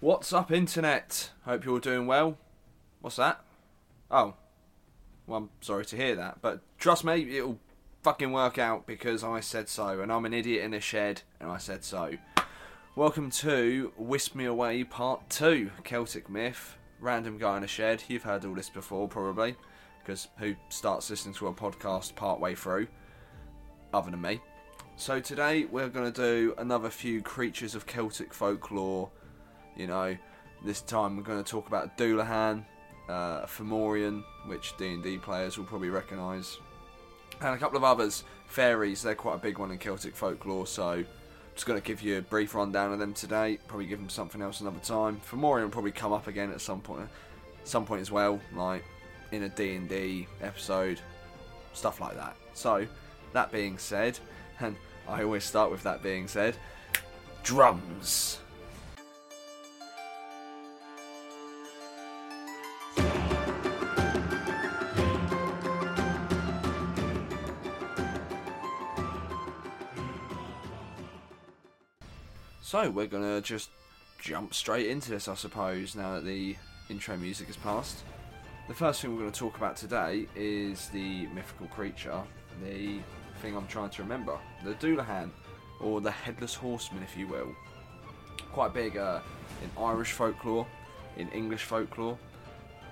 What's up, internet? Hope you're all doing well. What's that? Oh, well, I'm sorry to hear that, but trust me, it'll fucking work out because I said so, and I'm an idiot in a shed, and I said so. Welcome to Whisk Me Away Part 2 Celtic Myth. Random guy in a shed. You've heard all this before, probably, because who starts listening to a podcast part way through, other than me? So today we're going to do another few creatures of Celtic folklore. You know, this time we're going to talk about Dullahan, uh, Fomorian, which D&D players will probably recognise, and a couple of others. Fairies, they're quite a big one in Celtic folklore, so just going to give you a brief rundown of them today. Probably give them something else another time. Fomorian will probably come up again at some point, some point as well, like in a D&D episode, stuff like that. So, that being said, and I always start with that being said, drums. So we're gonna just jump straight into this, I suppose, now that the intro music has passed. The first thing we're going to talk about today is the mythical creature, the thing I'm trying to remember, the Dullahan, or the Headless Horseman, if you will. Quite big uh, in Irish folklore, in English folklore,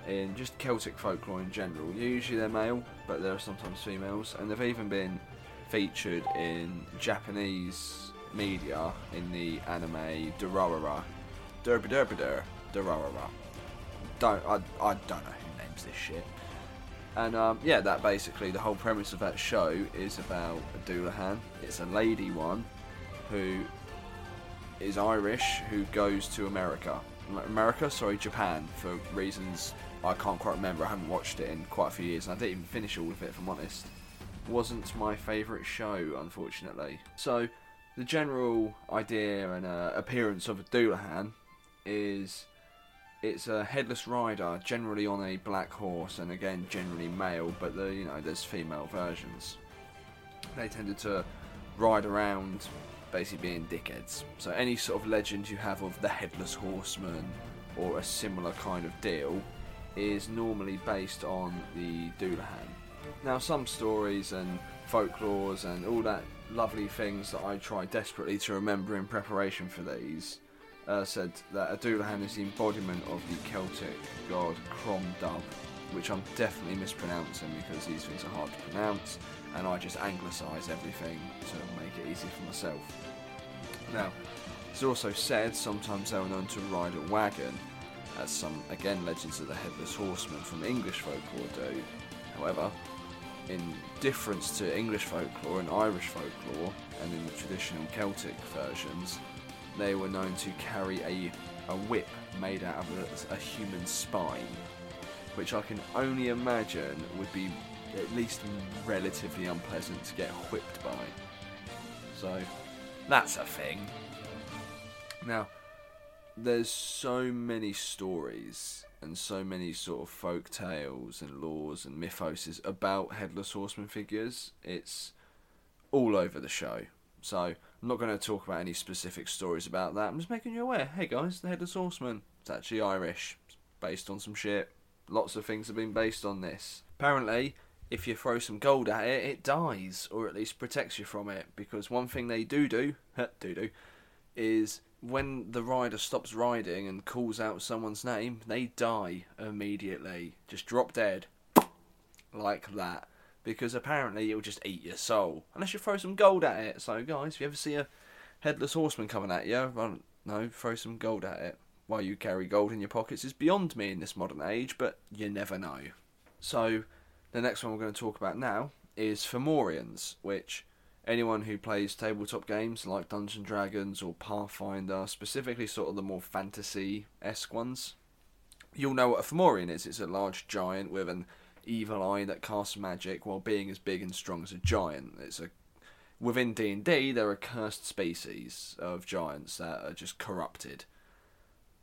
in just Celtic folklore in general. Usually they're male, but there are sometimes females, and they've even been featured in Japanese media in the anime Durarara. Derby Derby Der, Durarara. Don't I, I don't know who names this shit. And um, yeah, that basically the whole premise of that show is about a Dullahan. It's a lady one who is Irish who goes to America. America, sorry, Japan, for reasons I can't quite remember. I haven't watched it in quite a few years, and I didn't even finish all of it, if I'm honest. Wasn't my favourite show, unfortunately. So, the general idea and uh, appearance of a Dullahan is it's a headless rider, generally on a black horse, and again generally male, but the, you know there's female versions. They tended to ride around, basically being dickheads. So any sort of legend you have of the headless horseman or a similar kind of deal is normally based on the Dullahan. Now some stories and folklores and all that lovely things that I try desperately to remember in preparation for these uh, said that a Dullahan is the embodiment of the Celtic god Crom Dubh, which I'm definitely mispronouncing because these things are hard to pronounce, and I just anglicise everything to make it easy for myself. Now, it's also said sometimes they were known to ride a wagon, as some, again, legends of the Headless Horseman from English folklore do. However, in difference to English folklore and Irish folklore, and in the traditional Celtic versions, they were known to carry a, a whip made out of a, a human spine, which I can only imagine would be at least relatively unpleasant to get whipped by. So, that's a thing. Now, there's so many stories and so many sort of folk tales and laws and mythoses about headless horseman figures. It's all over the show. So I'm not going to talk about any specific stories about that. I'm just making you aware. Hey guys, the headless horseman. It's actually Irish. It's based on some shit. Lots of things have been based on this. Apparently, if you throw some gold at it, it dies, or at least protects you from it. Because one thing they do do, do do, is when the rider stops riding and calls out someone's name, they die immediately. Just drop dead. Like that. Because apparently it'll just eat your soul. Unless you throw some gold at it. So, guys, if you ever see a headless horseman coming at you, no, throw some gold at it. Why you carry gold in your pockets is beyond me in this modern age, but you never know. So, the next one we're going to talk about now is Fomorians, which anyone who plays tabletop games like Dungeons and Dragons or Pathfinder, specifically sort of the more fantasy esque ones, you'll know what a Fomorian is. It's a large giant with an evil eye that casts magic while being as big and strong as a giant. It's a within D and D there are cursed species of giants that are just corrupted.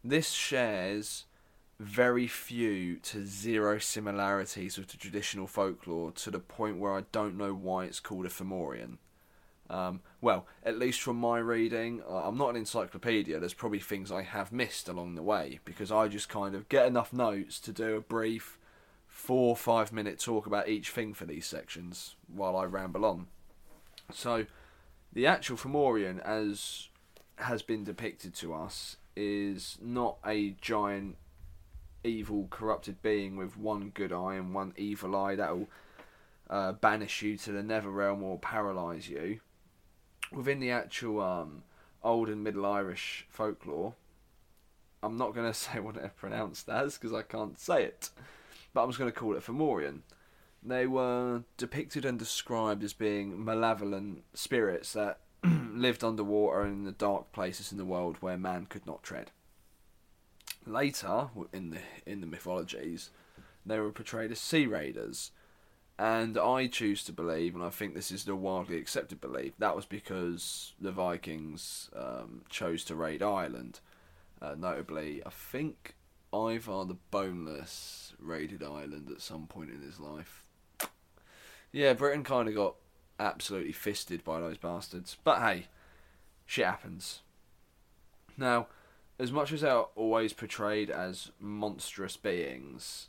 This shares very few to zero similarities with the traditional folklore to the point where I don't know why it's called a Fomorian. Um, well, at least from my reading, I'm not an encyclopedia. There's probably things I have missed along the way because I just kind of get enough notes to do a brief four or five minute talk about each thing for these sections while I ramble on. So, the actual Fomorian, as has been depicted to us, is not a giant, evil, corrupted being with one good eye and one evil eye that'll uh, banish you to the nether realm or paralyze you. Within the actual um, old and middle Irish folklore, I'm not going to say what they're pronounced as because I can't say it, but I'm just going to call it Fomorian. They were depicted and described as being malevolent spirits that lived underwater and in the dark places in the world where man could not tread. Later, in the in the mythologies, they were portrayed as sea raiders, and I choose to believe, and I think this is the widely accepted belief, that was because the Vikings um, chose to raid Ireland. Uh, notably, I think Ivar the Boneless raided Ireland at some point in his life. Yeah, Britain kind of got absolutely fisted by those bastards. But hey, shit happens. Now, as much as they're always portrayed as monstrous beings,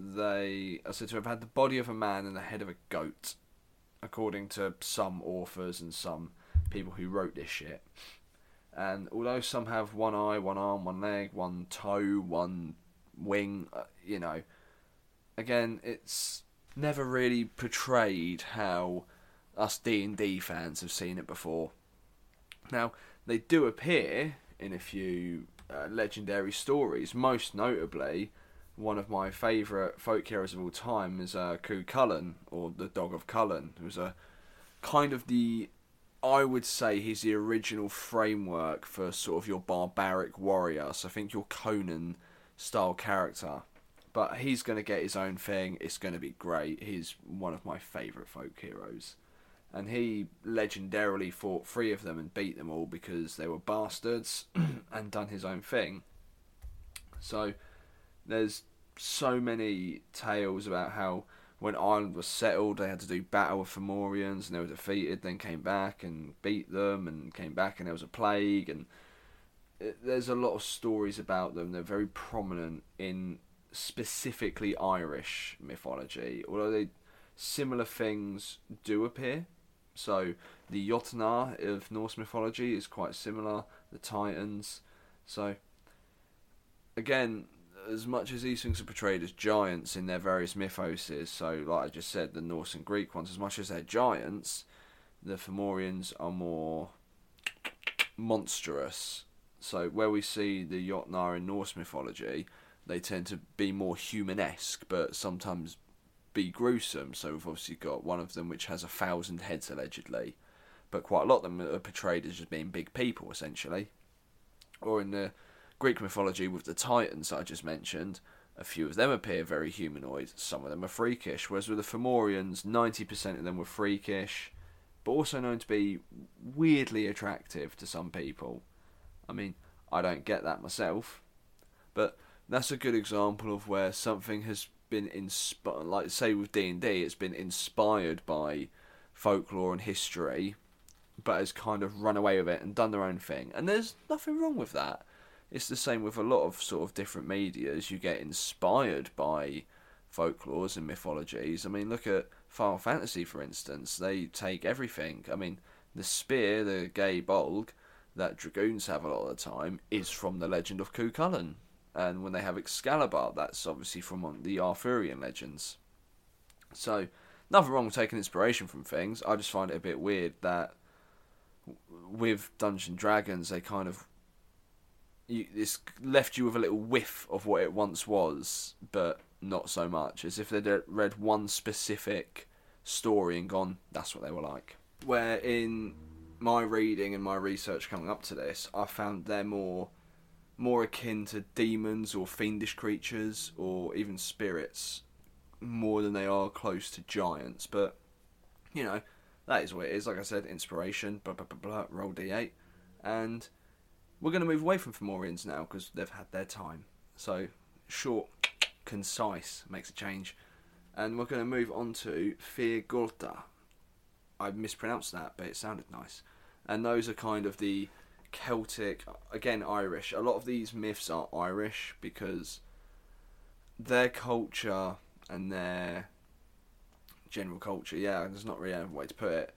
they are said to have had the body of a man and the head of a goat, according to some authors and some people who wrote this shit. And although some have one eye, one arm, one leg, one toe, one wing, uh, you know, again, it's never really portrayed how us D and D fans have seen it before. Now they do appear in a few uh, legendary stories. Most notably, one of my favourite folk heroes of all time is uh, Cú Chulainn, or the Dog of Culann, who's a kind of the I would say he's the original framework for sort of your barbaric warrior. So I think your Conan style character but he's going to get his own thing. It's going to be great. He's one of my favourite folk heroes. And he legendarily fought three of them and beat them all because they were bastards and done his own thing. So there's so many tales about how when Ireland was settled, they had to do battle with Fomorians and they were defeated, then came back and beat them and came back and there was a plague and it, there's a lot of stories about them. They're very prominent in specifically Irish mythology, although they similar things do appear. So the Jotnar of Norse mythology is quite similar. The Titans. So again, as much as these things are portrayed as giants in their various mythoses, so like I just said, the Norse and Greek ones, as much as they're giants, the Fomorians are more monstrous. So where we see the Jotnar in Norse mythology, they tend to be more humanesque, but sometimes be gruesome. So we've obviously got one of them which has a thousand heads allegedly, but quite a lot of them are portrayed as just being big people essentially. Or in the Greek mythology with the Titans I just mentioned, a few of them appear very humanoid. Some of them are freakish. Whereas with the Fomorians, ninety percent of them were freakish, but also known to be weirdly attractive to some people. I mean, I don't get that myself, but that's a good example of where something has been inspired. Like say with D and D, it's been inspired by folklore and history, but has kind of run away with it and done their own thing. And there's nothing wrong with that. It's the same with a lot of sort of different medias. You get inspired by folklores and mythologies. I mean, look at Final Fantasy, for instance. They take everything. I mean, the spear, the Gáe Bolg that dragoons have a lot of the time is from the legend of Cú Chulainn and when they have Excalibur, that's obviously from the Arthurian legends. So, nothing wrong with taking inspiration from things. I just find it a bit weird that with Dungeon Dragons, they kind of you, it's left you with a little whiff of what it once was, but not so much. As if they'd read one specific story and gone, that's what they were like. Where in my reading and my research coming up to this, I found they're more more akin to demons or fiendish creatures or even spirits more than they are close to giants. But, you know, that is what it is. Like I said, inspiration, blah, blah, blah, blah, roll d8. And we're going to move away from Fomorians now because they've had their time. So, short, concise makes a change. And we're going to move on to Fear Gulta. I mispronounced that, but it sounded nice. And those are kind of the Celtic, again Irish. A lot of these myths are Irish because their culture and their general culture, yeah, there's not really a way to put it,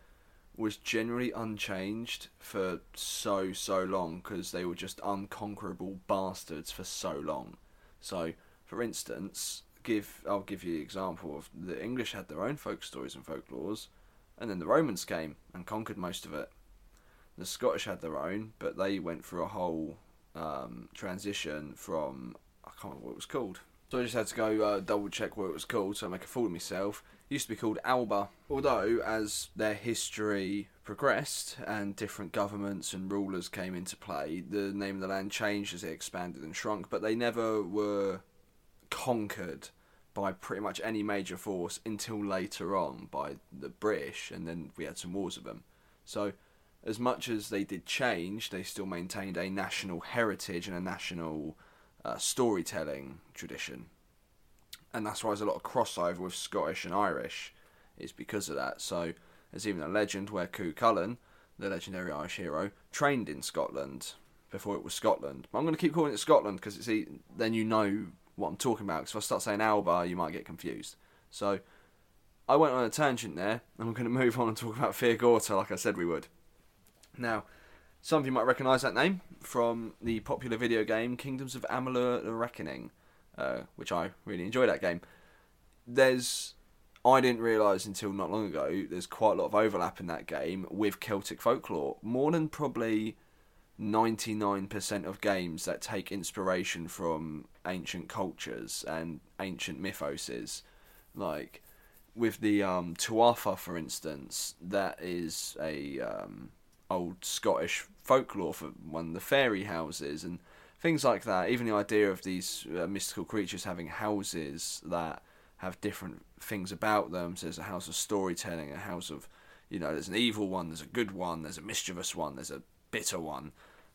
was generally unchanged for so so long because they were just unconquerable bastards for so long. So, for instance, give I'll give you an example of the English had their own folk stories and folklores, and then the Romans came and conquered most of it. The Scottish had their own, but they went through a whole um, transition from I can't remember what it was called. So I just had to go uh, double check what it was called, so I make a fool of myself. Used to be called Alba, although as their history progressed and different governments and rulers came into play, the name of the land changed as it expanded and shrunk. But they never were conquered by pretty much any major force until later on by the British, and then we had some wars with them. So, as much as they did change, they still maintained a national heritage and a national uh, storytelling tradition. And that's why there's a lot of crossover with Scottish and Irish, is because of that. So, there's even a legend where Cú Chulainn, the legendary Irish hero, trained in Scotland before it was Scotland. But I'm going to keep calling it Scotland because it's then you know what I'm talking about. Because if I start saying Alba, you might get confused. So I went on a tangent there, and we're going to move on and talk about Fear-Gorta, like I said we would. Now, some of you might recognise that name from the popular video game Kingdoms of Amalur: The Reckoning, uh, which I really enjoy that game. There's I didn't realise until not long ago there's quite a lot of overlap in that game with Celtic folklore. More than probably 99% of games that take inspiration from ancient cultures and ancient mythoses. Like with the um, Tuatha, for instance, that is a um, old Scottish folklore for one of the fairy houses and things like that. Even the idea of these uh, mystical creatures having houses that have different things about them. So there's a house of storytelling, a house of, you know, there's an evil one, there's a good one, there's a mischievous one, there's a bitter one.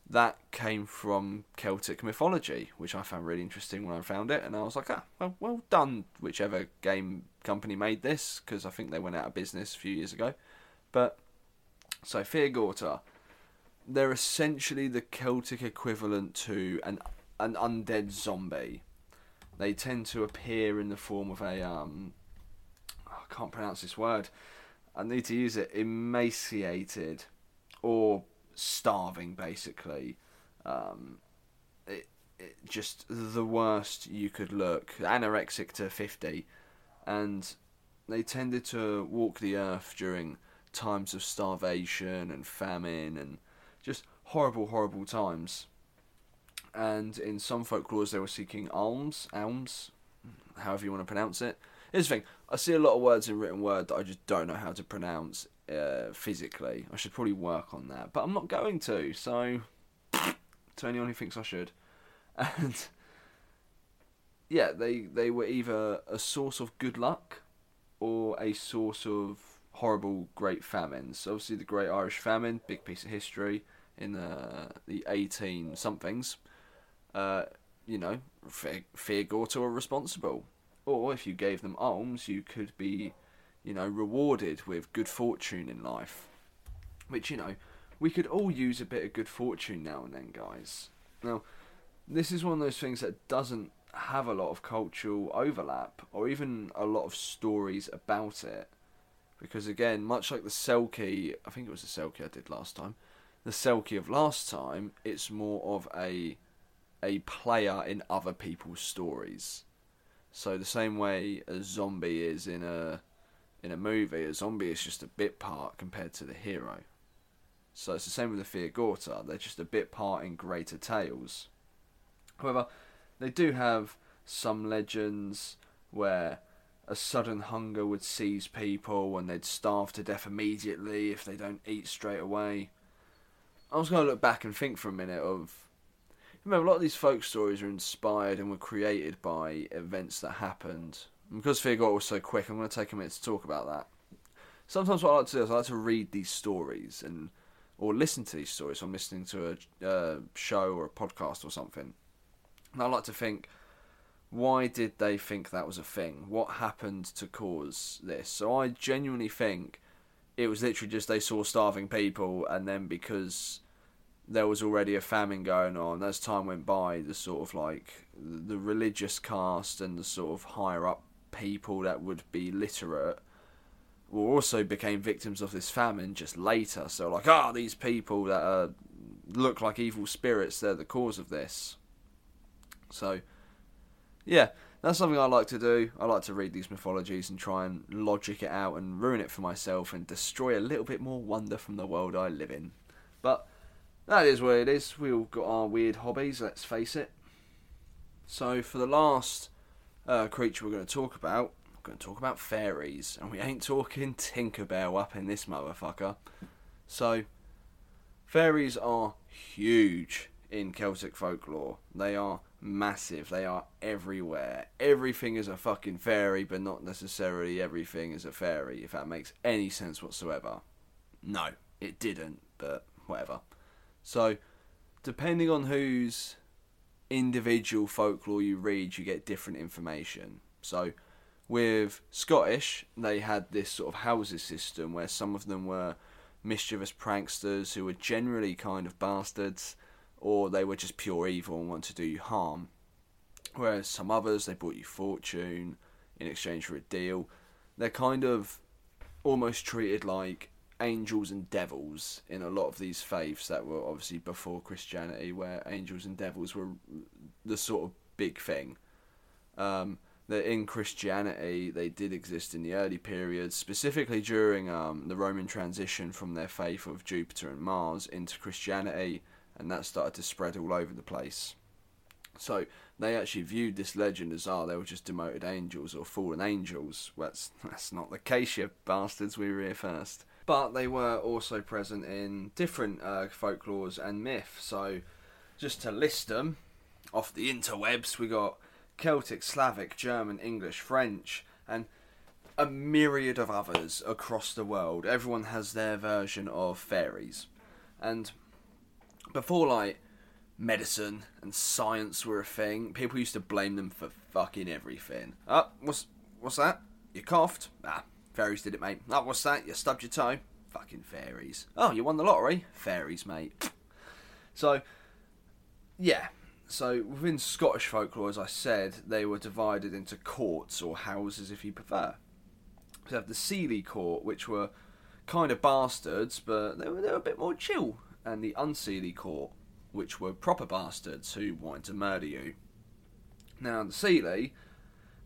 That came from Celtic mythology, which I found really interesting when I found it, and I was like, ah, well, well done, whichever game company made this, because I think they went out of business a few years ago. But so Fear-Gorta, they're essentially the Celtic equivalent to an an undead zombie. They tend to appear in the form of a um, I can't pronounce this word. I need to use it. Emaciated or starving, basically. Um, it, it just the worst you could look. Anorexic to fifty, and they tended to walk the earth during times of starvation and famine and just horrible, horrible times. And in some folklores, they were seeking alms, alms, however you want to pronounce it. Here's the thing: I see a lot of words in written word that I just don't know how to pronounce uh, physically. I should probably work on that, but I'm not going to. So, to anyone who thinks I should, and yeah, they they were either a source of good luck or a source of horrible Great Famines. Obviously, the Great Irish Famine, big piece of history in the the 18 somethings. Uh, you know, fear, Fear-Gorta were responsible. Or if you gave them alms, you could be, you know, rewarded with good fortune in life. Which, you know, we could all use a bit of good fortune now and then, guys. Now, this is one of those things that doesn't have a lot of cultural overlap or even a lot of stories about it. Because again, much like the Selkie, I think it was the Selkie I did last time, the Selkie of last time, it's more of a a player in other people's stories. So the same way a zombie is in a in a movie, a zombie is just a bit part compared to the hero. So it's the same with the Fear-Gorta, they're just a bit part in greater tales. However, they do have some legends where a sudden hunger would seize people and they'd starve to death immediately if they don't eat straight away. I was going to look back and think for a minute of. Remember, a lot of these folk stories are inspired and were created by events that happened. And because Fear-Gorta was so quick, I'm going to take a minute to talk about that. Sometimes what I like to do is I like to read these stories and or listen to these stories. So I'm listening to a uh, show or a podcast or something. And I like to think, why did they think that was a thing? What happened to cause this? So I genuinely think it was literally just they saw starving people, and then because there was already a famine going on, as time went by, the sort of like the religious caste and the sort of higher up people that would be literate were also became victims of this famine just later. So like, ah, oh, these people that are, look like evil spirits, they're the cause of this. So, yeah, that's something I like to do. I like to read these mythologies and try and logic it out and ruin it for myself and destroy a little bit more wonder from the world I live in. But that is what it is. We all got our weird hobbies, let's face it. So, for the last uh, creature we're going to talk about, we're going to talk about fairies. And we ain't talking Tinkerbell up in this motherfucker. So, fairies are huge in Celtic folklore. They are massive. They are everywhere. Everything is a fucking fairy, but not necessarily everything is a fairy, if that makes any sense whatsoever. No, it didn't, but whatever. So, depending on whose individual folklore you read, you get different information. So, with Scottish, they had this sort of houses system where some of them were mischievous pranksters who were generally kind of bastards or they were just pure evil and wanted to do you harm. Whereas some others, they brought you fortune in exchange for a deal. They're kind of almost treated like angels and devils in a lot of these faiths that were obviously before Christianity, where angels and devils were the sort of big thing. Um, that in Christianity they did exist in the early periods, specifically during um, the Roman transition from their faith of Jupiter and Mars into Christianity and that started to spread all over the place. So they actually viewed this legend as, ah, oh, they were just demoted angels or fallen angels. Well, that's, that's not the case, you bastards, we were here first. But they were also present in different uh, folklores and myth. So just to list them, off the interwebs, we got Celtic, Slavic, German, English, French, and a myriad of others across the world. Everyone has their version of fairies. And before like medicine and science were a thing, people used to blame them for fucking everything. Oh, what's what's that? You coughed? Ah, fairies did it, mate. Oh, what's that? You stubbed your toe? Fucking fairies. Oh, you won the lottery? Fairies, mate. So, yeah. So within Scottish folklore, as I said, they were divided into courts or houses, if you prefer. We have the Seelie Court, which were kind of bastards, but they were, they were a bit more chill and the Unseelie Court, which were proper bastards who wanted to murder you. Now, the Seelie,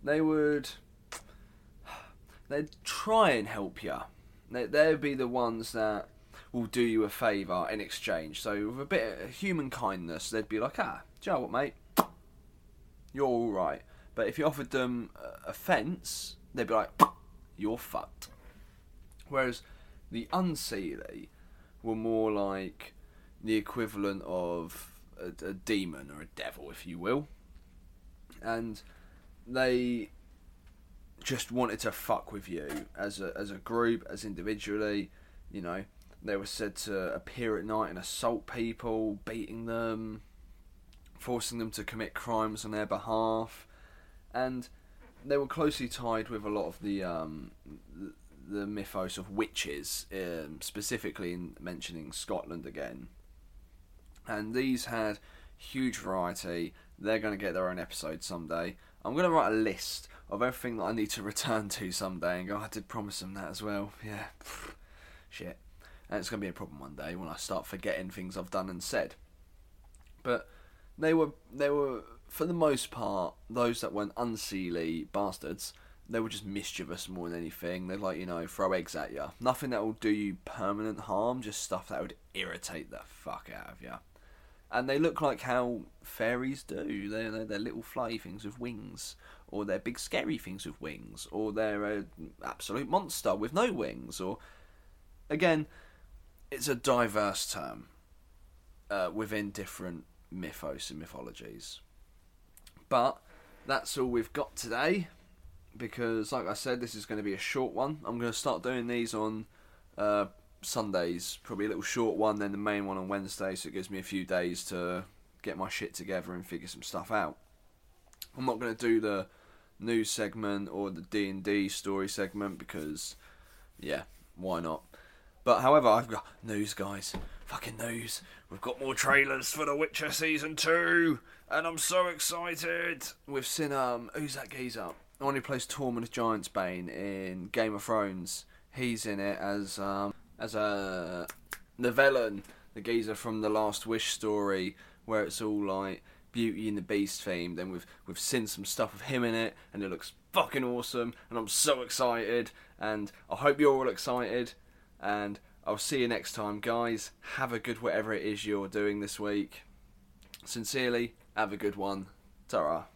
they would. They'd try and help you. They, they'd be the ones that will do you a favour in exchange. So, with a bit of human kindness, they'd be like, ah, do you know what, mate? You're alright. But if you offered them a fence, they'd be like, you're fucked. Whereas the Unseelie, were more like the equivalent of a, a demon or a devil, if you will. And they just wanted to fuck with you as a as a group, as individually. You know, they were said to appear at night and assault people, beating them, forcing them to commit crimes on their behalf, and they were closely tied with a lot of the um, the mythos of witches, um, specifically in mentioning Scotland again. And these had huge variety. They're going to get their own episode someday. I'm going to write a list of everything that I need to return to someday and go, I did promise them that as well. Yeah, shit. And it's going to be a problem one day when I start forgetting things I've done and said. But they were, they were for the most part, those that weren't unseelie bastards they were just mischievous more than anything. They'd like, you know, throw eggs at you. Nothing that will do you permanent harm, just stuff that would irritate the fuck out of you. And they look like how fairies do. They're, they're, they're little fly things with wings, or they're big scary things with wings, or they're an absolute monster with no wings, or. Again, it's a diverse term uh, within different mythos and mythologies. But that's all we've got today because, like I said, this is going to be a short one. I'm going to start doing these on uh, Sundays, probably a little short one, then the main one on Wednesday, so it gives me a few days to get my shit together and figure some stuff out. I'm not going to do the news segment or the D and D story segment because, yeah, why not? But however, I've got news, guys. Fucking news. We've got more trailers for The Witcher season two, and I'm so excited. We've seen um, who's that geezer? The one who plays Tormund Giantsbane in Game of Thrones. He's in it as um, as a the villain, the geezer from the Last Wish story, where it's all like Beauty and the Beast themed. Then we've we've seen some stuff of him in it, and it looks fucking awesome. And I'm so excited, and I hope you're all excited. And I'll see you next time, guys. Have a good whatever it is you're doing this week. Sincerely, have a good one. ta